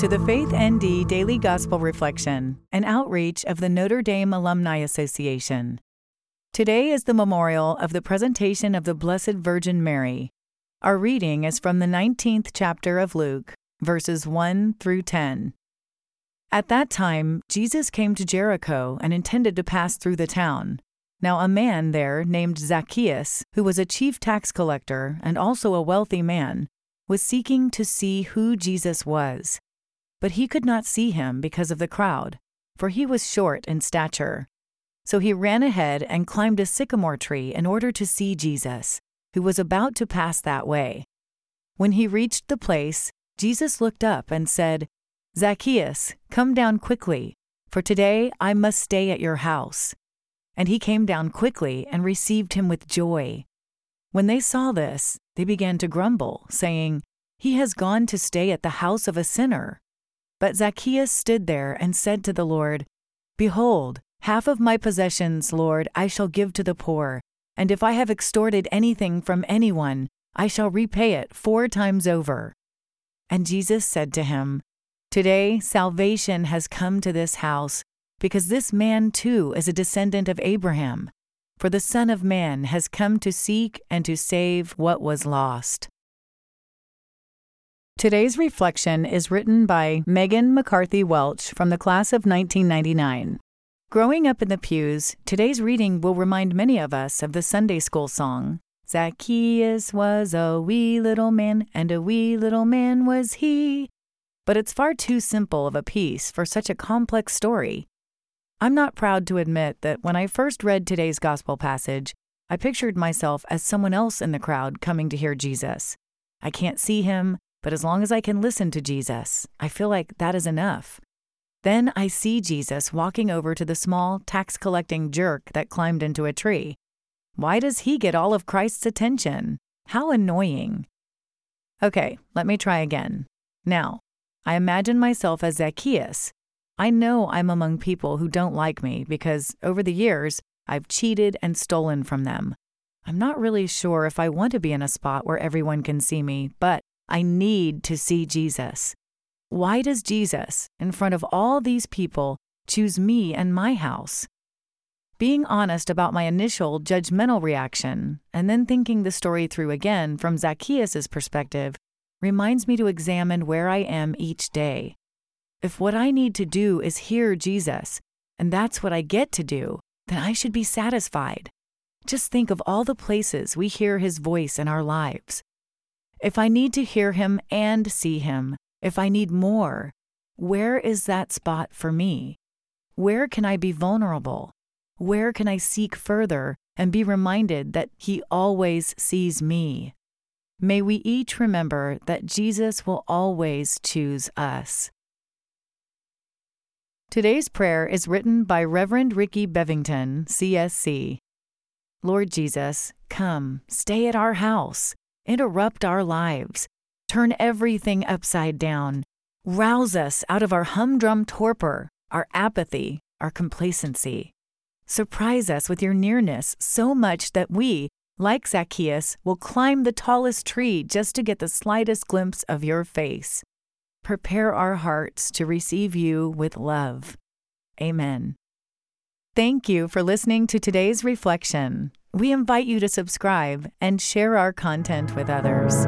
to the Faith ND Daily Gospel Reflection, an outreach of the Notre Dame Alumni Association. Today is the memorial of the presentation of the Blessed Virgin Mary. Our reading is from the 19th chapter of Luke, verses 1 through 10. At that time, Jesus came to Jericho and intended to pass through the town. Now, a man there named Zacchaeus, who was a chief tax collector and also a wealthy man, was seeking to see who Jesus was. But he could not see him because of the crowd, for he was short in stature. So he ran ahead and climbed a sycamore tree in order to see Jesus, who was about to pass that way. When he reached the place, Jesus looked up and said, Zacchaeus, come down quickly, for today I must stay at your house. And he came down quickly and received him with joy. When they saw this, they began to grumble, saying, He has gone to stay at the house of a sinner. But Zacchaeus stood there and said to the Lord, Behold, half of my possessions, Lord, I shall give to the poor, and if I have extorted anything from anyone, I shall repay it four times over. And Jesus said to him, Today salvation has come to this house, because this man too is a descendant of Abraham. For the Son of Man has come to seek and to save what was lost. Today's reflection is written by Megan McCarthy Welch from the class of 1999. Growing up in the pews, today's reading will remind many of us of the Sunday school song Zacchaeus was a wee little man, and a wee little man was he. But it's far too simple of a piece for such a complex story. I'm not proud to admit that when I first read today's gospel passage, I pictured myself as someone else in the crowd coming to hear Jesus. I can't see him, but as long as I can listen to Jesus, I feel like that is enough. Then I see Jesus walking over to the small tax collecting jerk that climbed into a tree. Why does he get all of Christ's attention? How annoying. Okay, let me try again. Now, I imagine myself as Zacchaeus. I know I'm among people who don't like me because over the years, I've cheated and stolen from them. I'm not really sure if I want to be in a spot where everyone can see me, but I need to see Jesus. Why does Jesus, in front of all these people, choose me and my house? Being honest about my initial judgmental reaction and then thinking the story through again from Zacchaeus' perspective reminds me to examine where I am each day. If what I need to do is hear Jesus, and that's what I get to do, then I should be satisfied. Just think of all the places we hear his voice in our lives. If I need to hear him and see him, if I need more, where is that spot for me? Where can I be vulnerable? Where can I seek further and be reminded that he always sees me? May we each remember that Jesus will always choose us. Today's prayer is written by Reverend Ricky Bevington, CSC. Lord Jesus, come, stay at our house interrupt our lives, turn everything upside down, rouse us out of our humdrum torpor, our apathy, our complacency. Surprise us with your nearness so much that we, like Zacchaeus, will climb the tallest tree just to get the slightest glimpse of your face. Prepare our hearts to receive you with love. Amen. Thank you for listening to today's reflection. We invite you to subscribe and share our content with others.